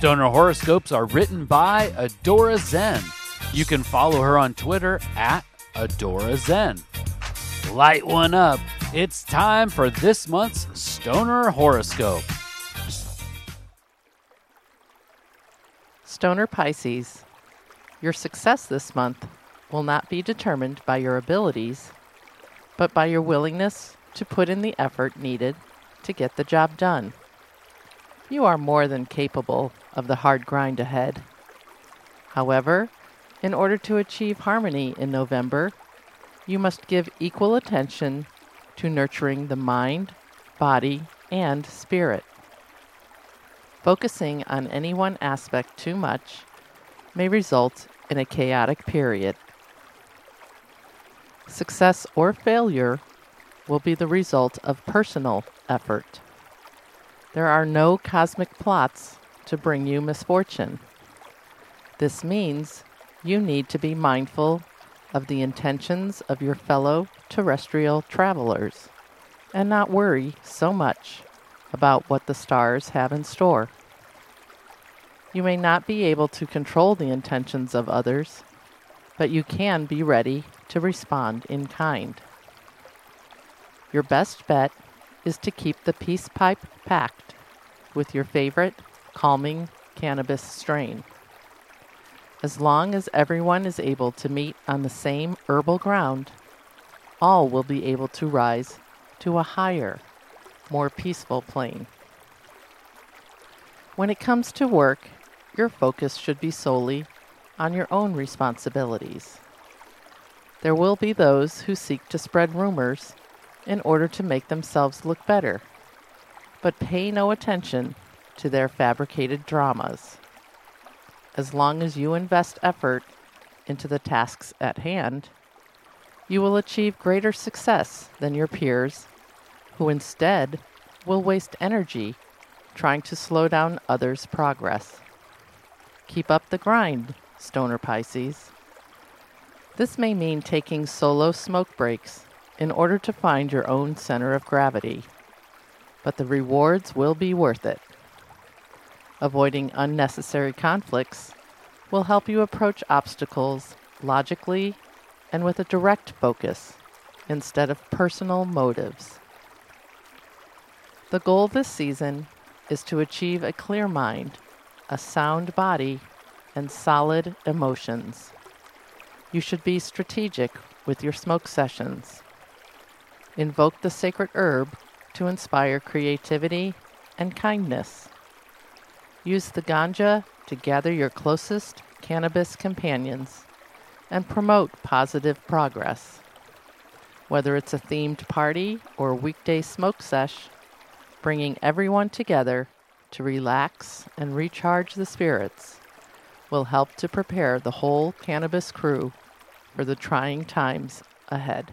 Stoner horoscopes are written by Adora Zen. You can follow her on Twitter at Adora Zen. Light one up. It's time for this month's Stoner horoscope. Stoner Pisces, your success this month will not be determined by your abilities, but by your willingness to put in the effort needed to get the job done. You are more than capable of the hard grind ahead. However, in order to achieve harmony in November, you must give equal attention to nurturing the mind, body, and spirit. Focusing on any one aspect too much may result in a chaotic period. Success or failure will be the result of personal effort. There are no cosmic plots to bring you misfortune. This means you need to be mindful of the intentions of your fellow terrestrial travelers and not worry so much about what the stars have in store. You may not be able to control the intentions of others, but you can be ready to respond in kind. Your best bet is to keep the peace pipe packed with your favorite calming cannabis strain. As long as everyone is able to meet on the same herbal ground, all will be able to rise to a higher, more peaceful plane. When it comes to work, your focus should be solely on your own responsibilities. There will be those who seek to spread rumors in order to make themselves look better, but pay no attention to their fabricated dramas. As long as you invest effort into the tasks at hand, you will achieve greater success than your peers, who instead will waste energy trying to slow down others' progress. Keep up the grind, Stoner Pisces. This may mean taking solo smoke breaks in order to find your own center of gravity, but the rewards will be worth it. Avoiding unnecessary conflicts will help you approach obstacles logically and with a direct focus instead of personal motives. The goal this season is to achieve a clear mind, a sound body, and solid emotions. You should be strategic with your smoke sessions. Invoke the sacred herb to inspire creativity and kindness. Use the ganja to gather your closest cannabis companions and promote positive progress. Whether it's a themed party or weekday smoke sesh, bringing everyone together to relax and recharge the spirits will help to prepare the whole cannabis crew for the trying times ahead.